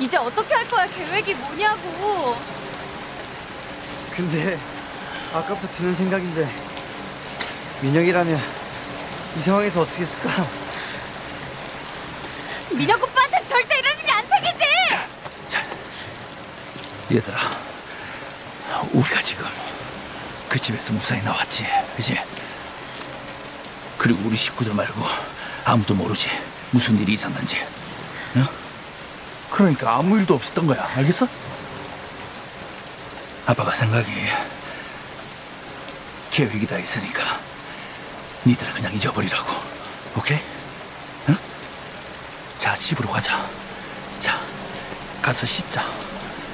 이제 어떻게 할 거야? 계획이 뭐냐고. 근데 아까부터 드는 생각인데 민혁이라면 이 상황에서 어떻게 했을까? 민혁 오빠한테 절대 이런 일이 안 생기지. 얘들아, 우리가 지금 그 집에서 무사히 나왔지, 그지? 그리고 우리 식구들 말고 아무도 모르지 무슨 일이 있었는지. 어? 그러니까 아무 일도 없었던 거야, 알겠어? 아빠가 생각이 계획이 다 있으니까 니들은 그냥 잊어버리라고, 오케이? 응? 자, 집으로 가자. 자, 가서 씻자.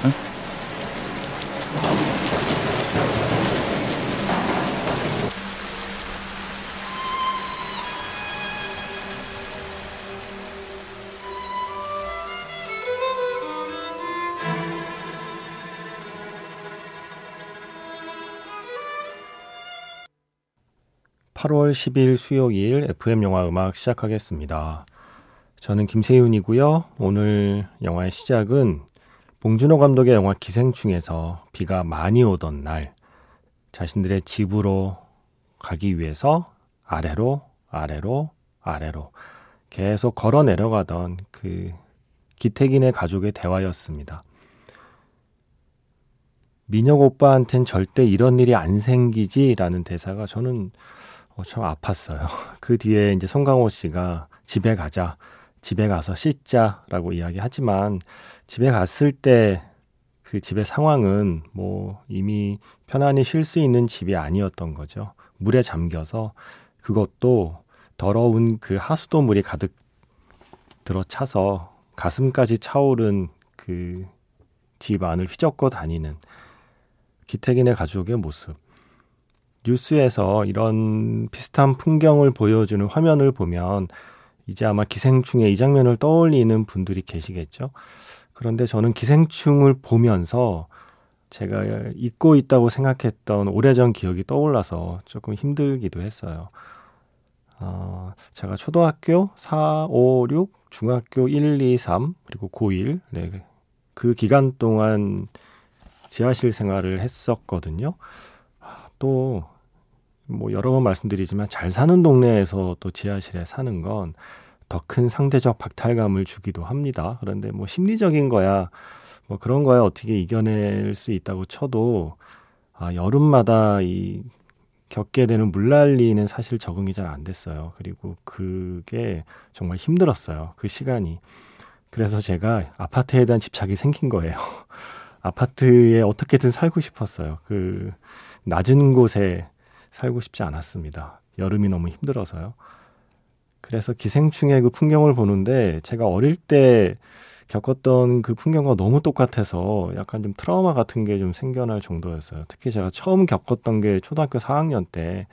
응? 8월 10일 수요일 FM 영화 음악 시작하겠습니다. 저는 김세윤이고요. 오늘 영화의 시작은 봉준호 감독의 영화 기생충에서 비가 많이 오던 날 자신들의 집으로 가기 위해서 아래로 아래로 아래로 계속 걸어 내려가던 그 기태긴의 가족의 대화였습니다. 민혁 오빠한텐 절대 이런 일이 안 생기지라는 대사가 저는 어, 참 아팠어요. 그 뒤에 이제 송강호 씨가 집에 가자, 집에 가서 씻자라고 이야기하지만 집에 갔을 때 그 집의 상황은 뭐 이미 편안히 쉴 수 있는 집이 아니었던 거죠. 물에 잠겨서 그것도 더러운 그 하수도 물이 가득 들어차서 가슴까지 차오른 그 집 안을 휘젓고 다니는 기태긴의 가족의 모습. 뉴스에서 이런 비슷한 풍경을 보여주는 화면을 보면 이제 아마 기생충의 이 장면을 떠올리는 분들이 계시겠죠. 그런데 저는 기생충을 보면서 제가 잊고 있다고 생각했던 오래전 기억이 떠올라서 조금 힘들기도 했어요. 어, 제가 초등학교 4, 5, 6, 중학교 1, 2, 3, 그리고 고1, 네, 그 기간 동안 지하실 생활을 했었거든요. 아, 또 뭐 여러 번 말씀드리지만 잘 사는 동네에서 또 지하실에 사는 건 더 큰 상대적 박탈감을 주기도 합니다. 그런데 뭐 심리적인 거야 뭐 그런 거야 어떻게 이겨낼 수 있다고 쳐도 아 여름마다 이 겪게 되는 물난리는 사실 적응이 잘 안 됐어요. 그리고 그게 정말 힘들었어요. 그 시간이. 그래서 제가 아파트에 대한 집착이 생긴 거예요. 아파트에 어떻게든 살고 싶었어요. 그 낮은 곳에 살고 싶지 않았습니다. 여름이 너무 힘들어서요. 그래서 기생충의 그 풍경을 보는데 제가 어릴 때 겪었던 그 풍경과 너무 똑같아서 약간 좀 트라우마 같은 게 좀 생겨날 정도였어요. 특히 제가 처음 겪었던 게 초등학교 4학년 때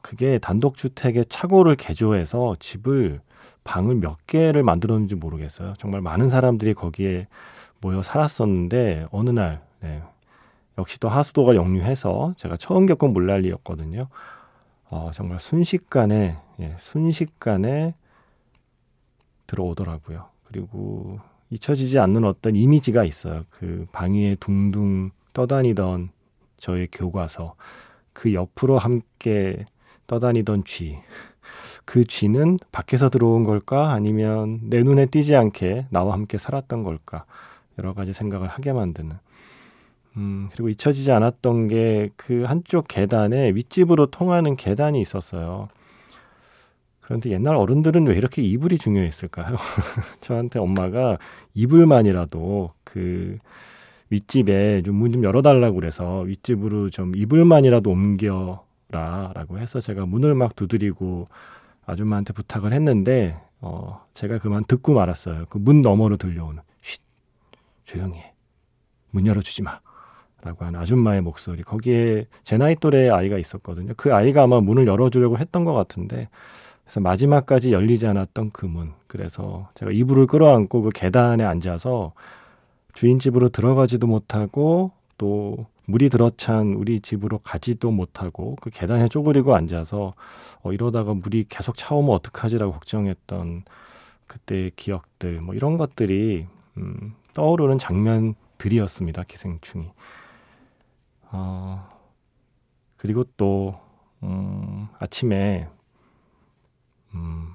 그게 단독주택의 차고를 개조해서 집을 방을 몇 개를 만들었는지 모르겠어요. 정말 많은 사람들이 거기에 모여 살았었는데 어느 날 네, 역시 또 하수도가 역류해서 제가 처음 겪은 물난리였거든요. 어, 정말 순식간에 예, 순식간에 들어오더라고요. 그리고 잊혀지지 않는 어떤 이미지가 있어요. 그 방 위에 둥둥 떠다니던 저의 교과서, 그 옆으로 함께 떠다니던 쥐. 그 쥐는 밖에서 들어온 걸까? 아니면 내 눈에 띄지 않게 나와 함께 살았던 걸까? 여러 가지 생각을 하게 만드는 음, 그리고 잊혀지지 않았던 게 그 한쪽 계단에 윗집으로 통하는 계단이 있었어요. 그런데 옛날 어른들은 왜 이렇게 이불이 중요했을까요? 저한테 엄마가 이불만이라도 그 윗집에 좀 문 좀 열어달라고 그래서 윗집으로 좀 이불만이라도 옮겨라 라고 해서 제가 문을 막 두드리고 아줌마한테 부탁을 했는데 어, 제가 그만 듣고 말았어요. 그 문 너머로 들려오는 쉿 조용히 해. 문 열어주지 마. 라고 하는 아줌마의 목소리. 거기에 제 나이 또래 아이가 있었거든요. 그 아이가 아마 문을 열어주려고 했던 것 같은데, 그래서 마지막까지 열리지 않았던 그 문. 그래서 제가 이불을 끌어안고 그 계단에 앉아서 주인 집으로 들어가지도 못하고 또 물이 들어찬 우리 집으로 가지도 못하고 그 계단에 쪼그리고 앉아서 어, 이러다가 물이 계속 차오면 어떡하지라고 걱정했던 그때의 기억들 뭐 이런 것들이 음, 떠오르는 장면들이었습니다. 기생충이. 어, 그리고 또 음, 아침에 음,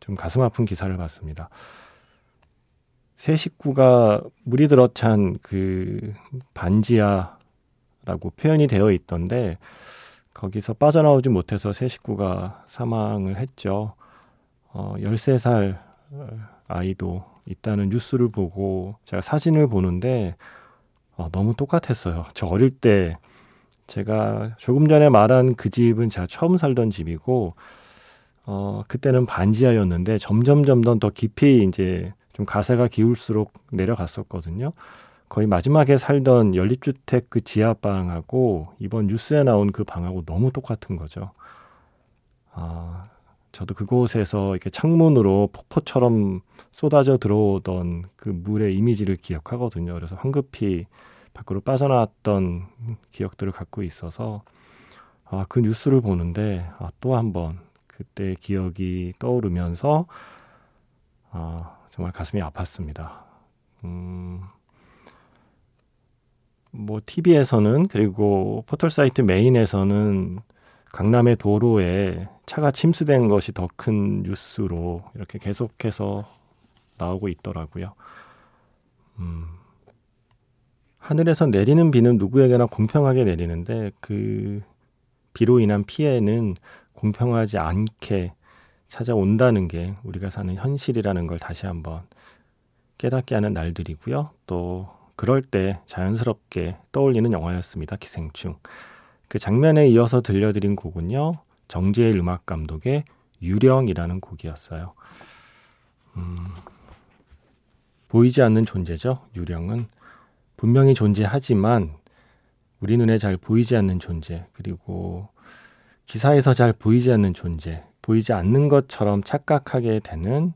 좀 가슴 아픈 기사를 봤습니다. 새 식구가 물이 들어찬 그 반지하라고 표현이 되어 있던데 거기서 빠져나오지 못해서 새 식구가 사망을 했죠. 어, 13살 아이도 있다는 뉴스를 보고 제가 사진을 보는데 어, 너무 똑같았어요. 저 어릴 때 제가 조금 전에 말한 그 집은 제가 처음 살던 집이고 어, 그때는 반지하였는데 점점 점점 더 깊이 이제 좀 가세가 기울수록 내려갔었거든요. 거의 마지막에 살던 연립주택 그 지하방하고 이번 뉴스에 나온 그 방하고 너무 똑같은 거죠. 아, 저도 그곳에서 이렇게 창문으로 폭포처럼 쏟아져 들어오던 그 물의 이미지를 기억하거든요. 그래서 황급히 밖으로 빠져나왔던 기억들을 갖고 있어서 아, 그 뉴스를 보는데 아, 또 한 번 그때 기억이 떠오르면서 아, 정말 가슴이 아팠습니다. 음, 뭐 TV에서는 그리고 포털 사이트 메인에서는 강남의 도로에 차가 침수된 것이 더 큰 뉴스로 이렇게 계속해서 나오고 있더라고요. 음, 하늘에서 내리는 비는 누구에게나 공평하게 내리는데 그 비로 인한 피해는 공평하지 않게 찾아온다는 게 우리가 사는 현실이라는 걸 다시 한번 깨닫게 하는 날들이고요. 또 그럴 때 자연스럽게 떠올리는 영화였습니다. 기생충. 그 장면에 이어서 들려드린 곡은요. 정재일 음악 감독의 유령이라는 곡이었어요. 음, 보이지 않는 존재죠. 유령은 분명히 존재하지만 우리 눈에 잘 보이지 않는 존재 그리고 기사에서 잘 보이지 않는 존재 보이지 않는 것처럼 착각하게 되는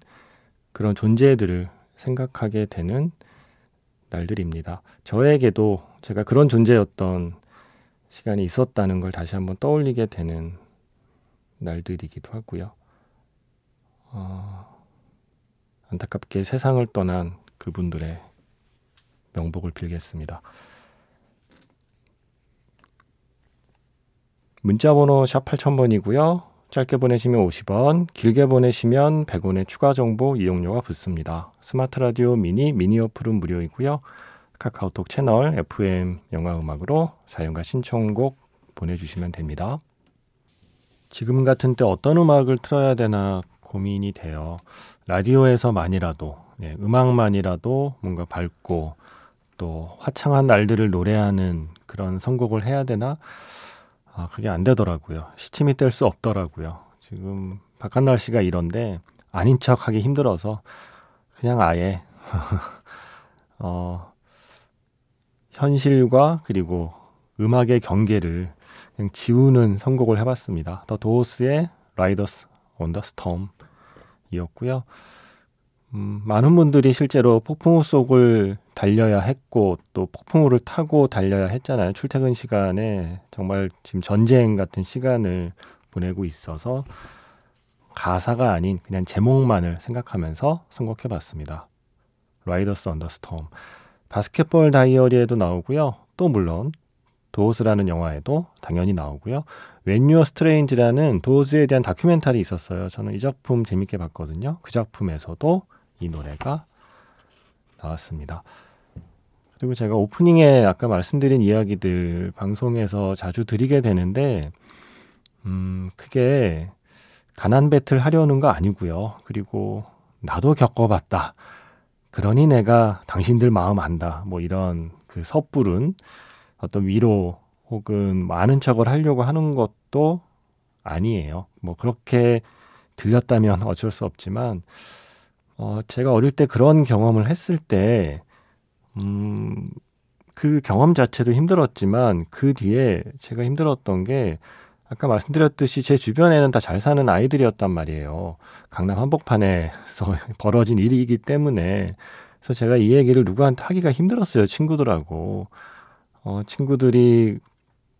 그런 존재들을 생각하게 되는 날들입니다. 저에게도 제가 그런 존재였던 시간이 있었다는 걸 다시 한번 떠올리게 되는 날들이기도 하고요. 어, 안타깝게 세상을 떠난 그분들의 명복을 빌겠습니다. 문자번호 샵 8000번이고요. 짧게 보내시면 50원, 길게 보내시면 100원의 추가 정보 이용료가 붙습니다. 스마트 라디오 미니 미니 어플은 무료이고요. 카카오톡 채널 FM 영화 음악으로 사연과 신청곡 보내주시면 됩니다. 지금 같은 때 어떤 음악을 틀어야 되나 고민이 돼요. 라디오에서만이라도 예, 음악만이라도 뭔가 밝고 또 화창한 날들을 노래하는 그런 선곡을 해야 되나 아, 그게 안 되더라고요. 시침이 뗄 수 없더라고요. 지금 바깥 날씨가 이런데 아닌 척 하기 힘들어서 그냥 아예 어, 현실과 그리고 음악의 경계를 그냥 지우는 선곡을 해봤습니다. 더 도어스의 라이더스 온더 스톰 이었고요. 음, 많은 분들이 실제로 폭풍우 속을 달려야 했고 또 폭풍우를 타고 달려야 했잖아요. 출퇴근 시간에 정말 지금 전쟁 같은 시간을 보내고 있어서 가사가 아닌 그냥 제목만을 생각하면서 선곡해 봤습니다. Riders on the Storm. Basketball Diaries에도 나오고요. 또 물론 도어스라는 영화에도 당연히 나오고요. When You're Strange라는 도어즈에 대한 다큐멘터리 있었어요. 저는 이 작품 재밌게 봤거든요. 그 작품에서도 이 노래가 나왔습니다. 그리고 제가 오프닝에 아까 말씀드린 이야기들 방송에서 자주 드리게 되는데, 음, 그게 가난 배틀 하려는 거 아니고요. 그리고 나도 겪어봤다. 그러니 내가 당신들 마음 안다. 뭐 이런 그 섣부른 어떤 위로 혹은 많은 척을 하려고 하는 것도 아니에요. 뭐 그렇게 들렸다면 어쩔 수 없지만, 어, 제가 어릴 때 그런 경험을 했을 때, 음, 그 경험 자체도 힘들었지만 그 뒤에 제가 힘들었던 게 아까 말씀드렸듯이 제 주변에는 다 잘 사는 아이들이었단 말이에요. 강남 한복판에서 벌어진 일이기 때문에 그래서 제가 이 얘기를 누구한테 하기가 힘들었어요. 친구들하고. 어, 친구들이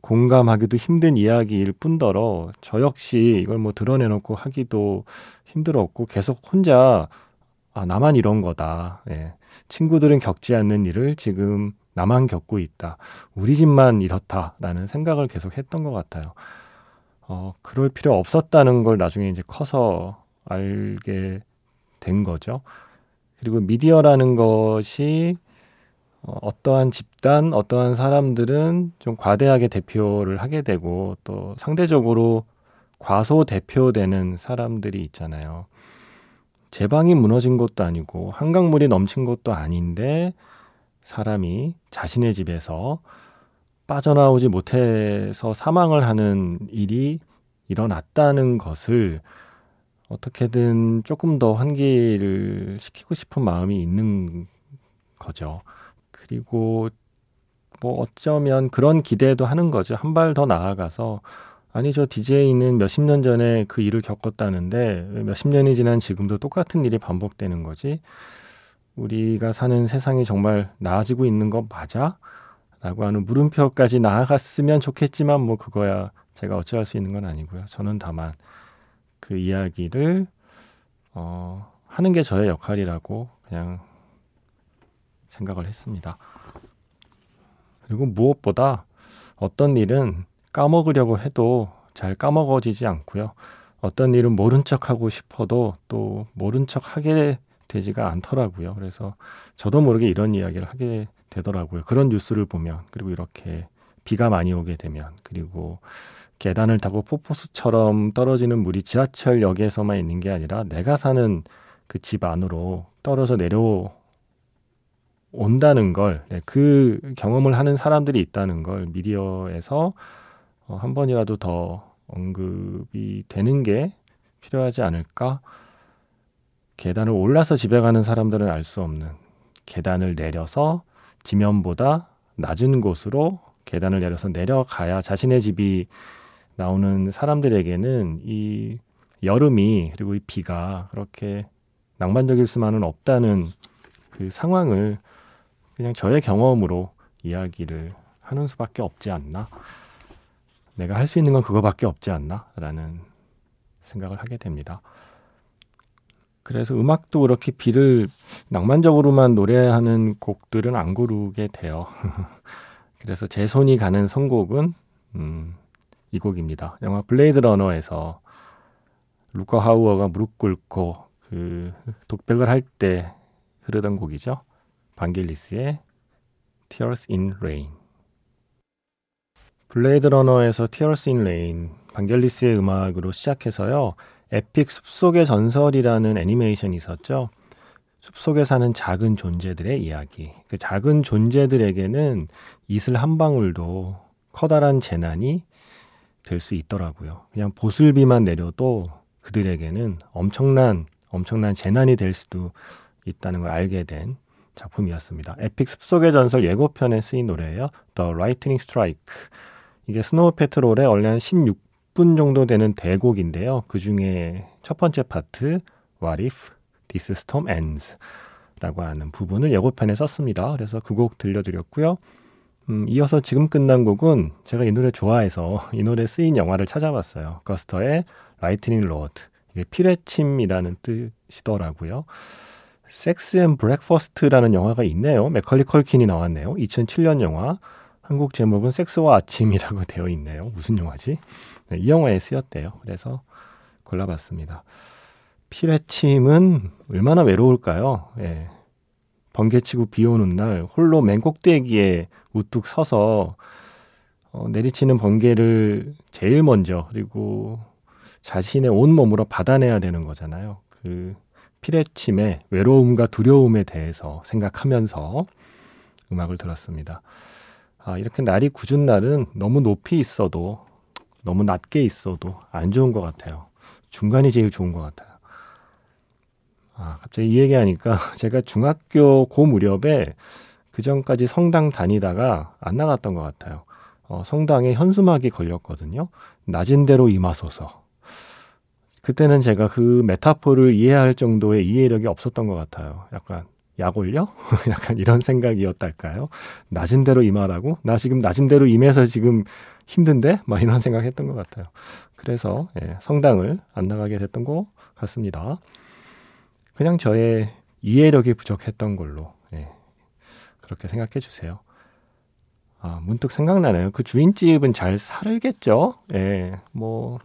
공감하기도 힘든 이야기일 뿐더러 저 역시 이걸 뭐 드러내놓고 하기도 힘들었고 계속 혼자 아, 나만 이런 거다. 예. 친구들은 겪지 않는 일을 지금 나만 겪고 있다. 우리 집만 이렇다라는 생각을 계속 했던 것 같아요. 어, 그럴 필요 없었다는 걸 나중에 이제 커서 알게 된 거죠. 그리고 미디어라는 것이 어, 어떠한 집단, 어떠한 사람들은 좀 과대하게 대표를 하게 되고 또 상대적으로 과소 대표되는 사람들이 있잖아요. 제 방이 무너진 것도 아니고 한강물이 넘친 것도 아닌데 사람이 자신의 집에서 빠져나오지 못해서 사망을 하는 일이 일어났다는 것을 어떻게든 조금 더 환기를 시키고 싶은 마음이 있는 거죠. 그리고 뭐 어쩌면 그런 기대도 하는 거죠. 한 발 더 나아가서 아니 저 DJ는 몇십 년 전에 그 일을 겪었다는데 몇십 년이 지난 지금도 똑같은 일이 반복되는 거지. 우리가 사는 세상이 정말 나아지고 있는 거 맞아? 라고 하는 물음표까지 나아갔으면 좋겠지만 뭐 그거야 제가 어찌할 수 있는 건 아니고요. 저는 다만 그 이야기를 어, 하는 게 저의 역할이라고 그냥 생각을 했습니다. 그리고 무엇보다 어떤 일은 까먹으려고 해도 잘 까먹어지지 않고요. 어떤 일은 모른 척 하고 싶어도 또 모른 척 하게 되지가 않더라고요. 그래서 저도 모르게 이런 이야기를 하게 되더라고요. 그런 뉴스를 보면 그리고 이렇게 비가 많이 오게 되면 그리고 계단을 타고 포포스처럼 떨어지는 물이 지하철역에서만 있는 게 아니라 내가 사는 그 집 안으로 떨어져 내려온다는 걸, 네, 그 경험을 하는 사람들이 있다는 걸 미디어에서 어, 한 번이라도 더 언급이 되는 게 필요하지 않을까? 계단을 올라서 집에 가는 사람들은 알 수 없는 계단을 내려서 지면보다 낮은 곳으로 계단을 내려서 내려가야 자신의 집이 나오는 사람들에게는 이 여름이 그리고 이 비가 그렇게 낭만적일 수만은 없다는 그 상황을 그냥 저의 경험으로 이야기를 하는 수밖에 없지 않나. 내가 할 수 있는 건 그거밖에 없지 않나. 라는 생각을 하게 됩니다. 그래서 음악도 그렇게 비를 낭만적으로만 노래하는 곡들은 안 고르게 돼요. 그래서 제 손이 가는 선곡은, 음, 이 곡입니다. 영화 블레이드 러너에서 룻거 하우어가 무릎 꿇고 그 독백을 할 때 흐르던 곡이죠. 반길리스의 Tears in Rain. Blade Runner에서 Tears in Rain, 반겔리스의 음악으로 시작해서요. Epic 숲속의 전설이라는 애니메이션이 있었죠. 숲속에 사는 작은 존재들의 이야기. 그 작은 존재들에게는 이슬 한 방울도 커다란 재난이 될 수 있더라고요. 그냥 보슬비만 내려도 그들에게는 엄청난 엄청난 재난이 될 수도 있다는 걸 알게 된 작품이었습니다. Epic 숲속의 전설 예고편에 쓰인 노래예요. The Lightning Strike. 이게 Snow Patrol의 원래 한 16분 정도 되는 대곡인데요. 그 중에 첫 번째 파트 What if this storm ends? 라고 하는 부분을 예고편에 썼습니다. 그래서 그 곡 들려드렸고요. 음, 이어서 지금 끝난 곡은 제가 이 노래 좋아해서 이 노래 쓰인 영화를 찾아봤어요. Guster의 Lightning Rod. 이게 피뢰침이라는 뜻이더라고요. 섹스 앤 브렉퍼스트라는 영화가 있네요. 맥컬리 컬킨이 나왔네요. 2007년 영화. 한국 제목은 섹스와 아침이라고 되어 있네요. 무슨 영화지? 네, 이 영화에 쓰였대요. 그래서 골라봤습니다. 피뢰침은 얼마나 외로울까요? 예. 번개치고 비 오는 날 홀로 맨 꼭대기에 우뚝 서서 어, 내리치는 번개를 제일 먼저 그리고 자신의 온 몸으로 받아내야 되는 거잖아요. 그 피레침의 외로움과 두려움에 대해서 생각하면서 음악을 들었습니다. 아, 이렇게 날이 굳은 날은 너무 높이 있어도 너무 낮게 있어도 안 좋은 것 같아요. 중간이 제일 좋은 것 같아요. 아, 갑자기 이 얘기하니까 제가 중학교 고 무렵에 그 전까지 성당 다니다가 안 나갔던 것 같아요. 어, 성당에 현수막이 걸렸거든요. 낮은 대로 임하소서. 그때는 제가 그 메타포를 이해할 정도의 이해력이 없었던 것 같아요. 약간 약 올려? 약간 이런 생각이었달까요? 낮은 대로 임하라고? 나 지금 낮은 대로 임해서 지금 힘든데? 막 이런 생각했던 것 같아요. 그래서 예, 성당을 안 나가게 됐던 것 같습니다. 그냥 저의 이해력이 부족했던 걸로 예. 그렇게 생각해 주세요. 아, 문득 생각나네요. 그 주인집은 잘 살겠죠? 예, 뭐,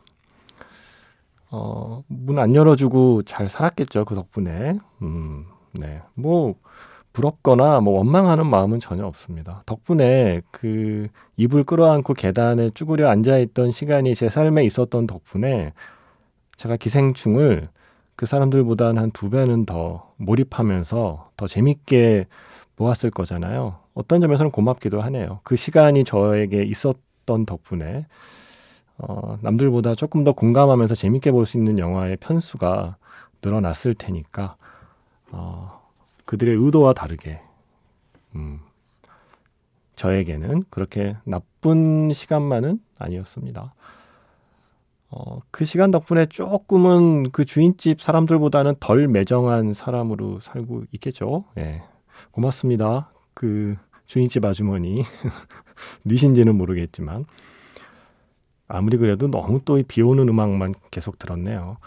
어, 문 안 열어주고 잘 살았겠죠. 그 덕분에. 음, 네. 뭐, 부럽거나 뭐 원망하는 마음은 전혀 없습니다. 덕분에 그 이불 끌어안고 계단에 쭈그려 앉아 있던 시간이 제 삶에 있었던 덕분에 제가 기생충을 그 사람들보다는 한 두 배는 더 몰입하면서 더 재밌게 보았을 거잖아요. 어떤 점에서는 고맙기도 하네요. 그 시간이 저에게 있었던 덕분에 어, 남들보다 조금 더 공감하면서 재밌게 볼 수 있는 영화의 편수가 늘어났을 테니까 어, 그들의 의도와 다르게 음, 저에게는 그렇게 나쁜 시간만은 아니었습니다. 어, 그 시간 덕분에 조금은 그 주인집 사람들보다는 덜 매정한 사람으로 살고 있겠죠. 예. 고맙습니다. 그 주인집 아주머니. 니신지는 모르겠지만. 아무리 그래도 너무 또 비 오는 음악만 계속 들었네요.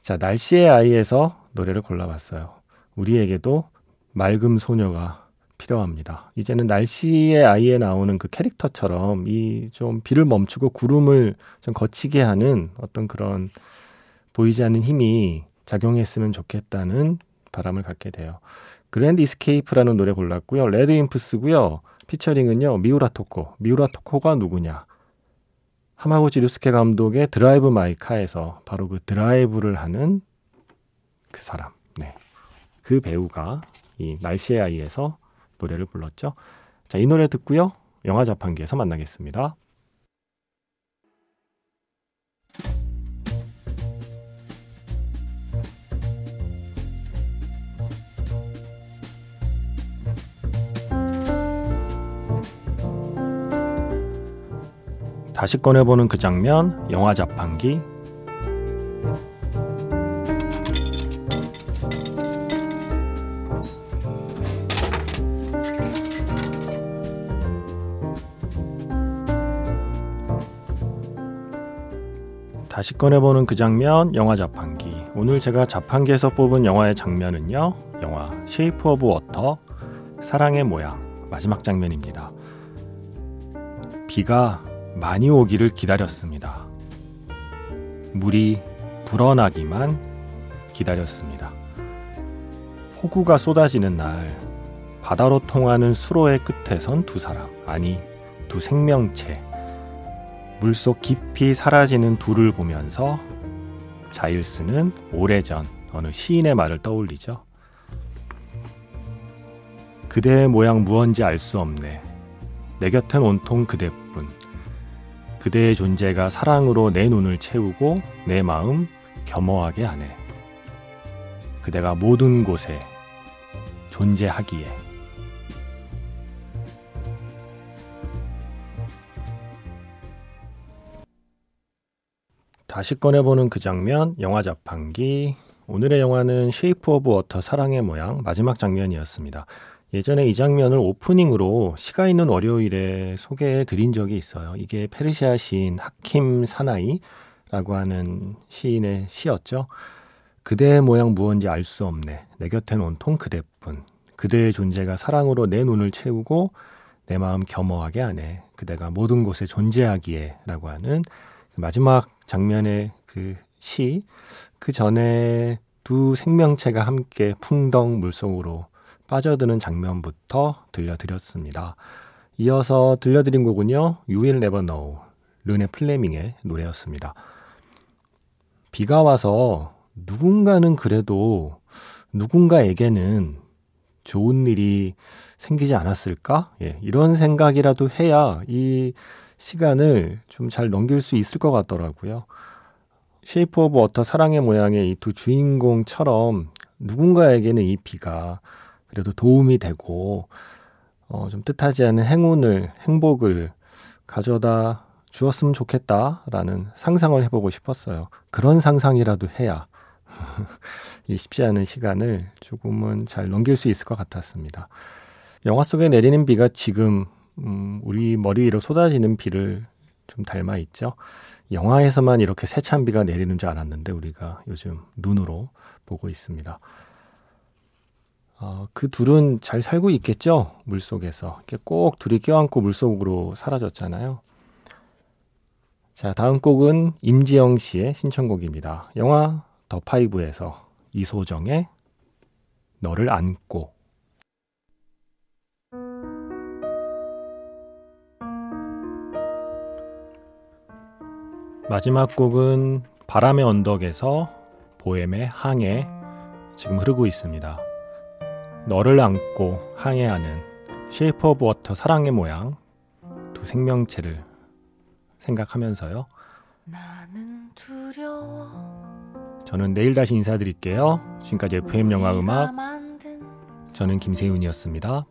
자, 날씨의 아이에서 노래를 골라봤어요. 우리에게도 맑음 소녀가 필요합니다. 이제는 날씨의 아이에 나오는 그 캐릭터처럼 이 좀 비를 멈추고 구름을 좀 거치게 하는 어떤 그런 보이지 않는 힘이 작용했으면 좋겠다는 바람을 갖게 돼요. Grand Escape라는 노래 골랐고요. RADWIMPS고요. 피처링은요. 미우라 토코. 미우라 토코가 누구냐? 하마구치 류스케 감독의 Drive My Car에서 바로 그 드라이브를 하는 그 사람. 네. 그 배우가 이 날씨의 아이에서 노래를 불렀죠. 자, 이 노래 듣고요. 영화 자판기에서 만나겠습니다. 다시 꺼내보는 그 장면, 영화 자판기. 다시 꺼내보는 그 장면, 영화 자판기. 오늘 제가 자판기에서 뽑은 영화의 장면은요, 영화 Shape of Water, 사랑의 모양, 마지막 장면입니다. 비가 많이 오기를 기다렸습니다. 물이 불어나기만 기다렸습니다. 폭우가 쏟아지는 날, 바다로 통하는 수로의 끝에 선 두 사람, 아니, 두 생명체. 물속 깊이 사라지는 둘을 보면서 자일스는 오래전 어느 시인의 말을 떠올리죠. 그대의 모양 무언지 알 수 없네. 내 곁엔 온통 그대뿐. 그대의 존재가 사랑으로 내 눈을 채우고 내 마음 겸허하게 하네. 그대가 모든 곳에 존재하기에. 다시 꺼내보는 그 장면, 영화 자판기. 오늘의 영화는 Shape of Water 사랑의 모양 마지막 장면이었습니다. 예전에 이 장면을 오프닝으로 시가 있는 월요일에 소개해 드린 적이 있어요. 이게 페르시아 시인 하킴 사나이라고 하는 시인의 시였죠. 그대의 모양 무언지 알 수 없네. 내 곁엔 온통 그대뿐. 그대의 존재가 사랑으로 내 눈을 채우고 내 마음 겸허하게 하네. 그대가 모든 곳에 존재하기에 라고 하는 그 마지막 장면의 그 시, 그 전에 두 생명체가 함께 풍덩 물속으로 빠져드는 장면부터 들려드렸습니다. 이어서 들려드린 곡은요, You Will Never Know, 르네 플레밍의 노래였습니다. 비가 와서 누군가는 그래도 누군가에게는 좋은 일이 생기지 않았을까? 예, 이런 생각이라도 해야 이 시간을 좀 잘 넘길 수 있을 것 같더라고요. Shape of Water 사랑의 모양의 이 두 주인공처럼 누군가에게는 이 비가 그래도 도움이 되고 어, 좀 뜻하지 않은 행운을 행복을 가져다 주었으면 좋겠다라는 상상을 해보고 싶었어요. 그런 상상이라도 해야 이 쉽지 않은 시간을 조금은 잘 넘길 수 있을 것 같았습니다. 영화 속에 내리는 비가 지금 음, 우리 머리 위로 쏟아지는 비를 좀 닮아 있죠. 영화에서만 이렇게 세찬 비가 내리는 줄 알았는데 우리가 요즘 눈으로 보고 있습니다. 어, 그 둘은 잘 살고 있겠죠? 물 속에서. 이렇게 꼭 둘이 껴안고 물 속으로 사라졌잖아요. 자, 다음 곡은 임지영 씨의 신청곡입니다. 영화 더 파이브에서 이소정의 너를 안고. 마지막 곡은 바람의 언덕에서 보엠의 항해 지금 흐르고 있습니다. 너를 안고 항해하는 Shape of Water 사랑의 모양 두 생명체를 생각하면서요. 나는 두려워 저는 내일 다시 인사드릴게요. 지금까지 FM 영화 음악 저는 김세윤이었습니다.